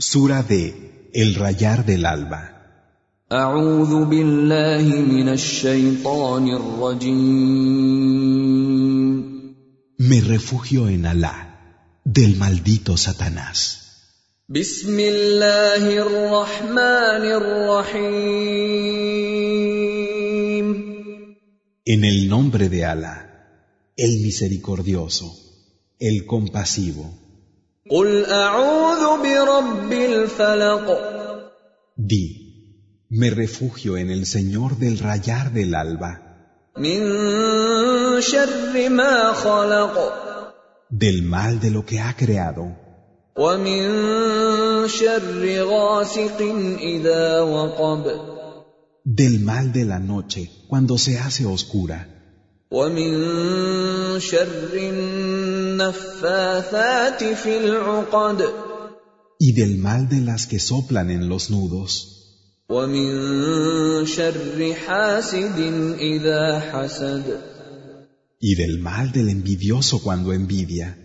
Sura de El rayar del alba. أعوذ بالله من الشيطان الرجيم Me refugio en Alá, del maldito Satanás. بسم الله الرحمن الرحيم En el nombre de Alá, el misericordioso, el compasivo. قل أعوذ برب الفلق Di, me refugio en el Señor del rayar del alba. Del mal de lo que ha creado. Del mal de la noche cuando se hace oscura y del mal de las que soplan en los nudos. Y del mal del envidioso cuando envidia.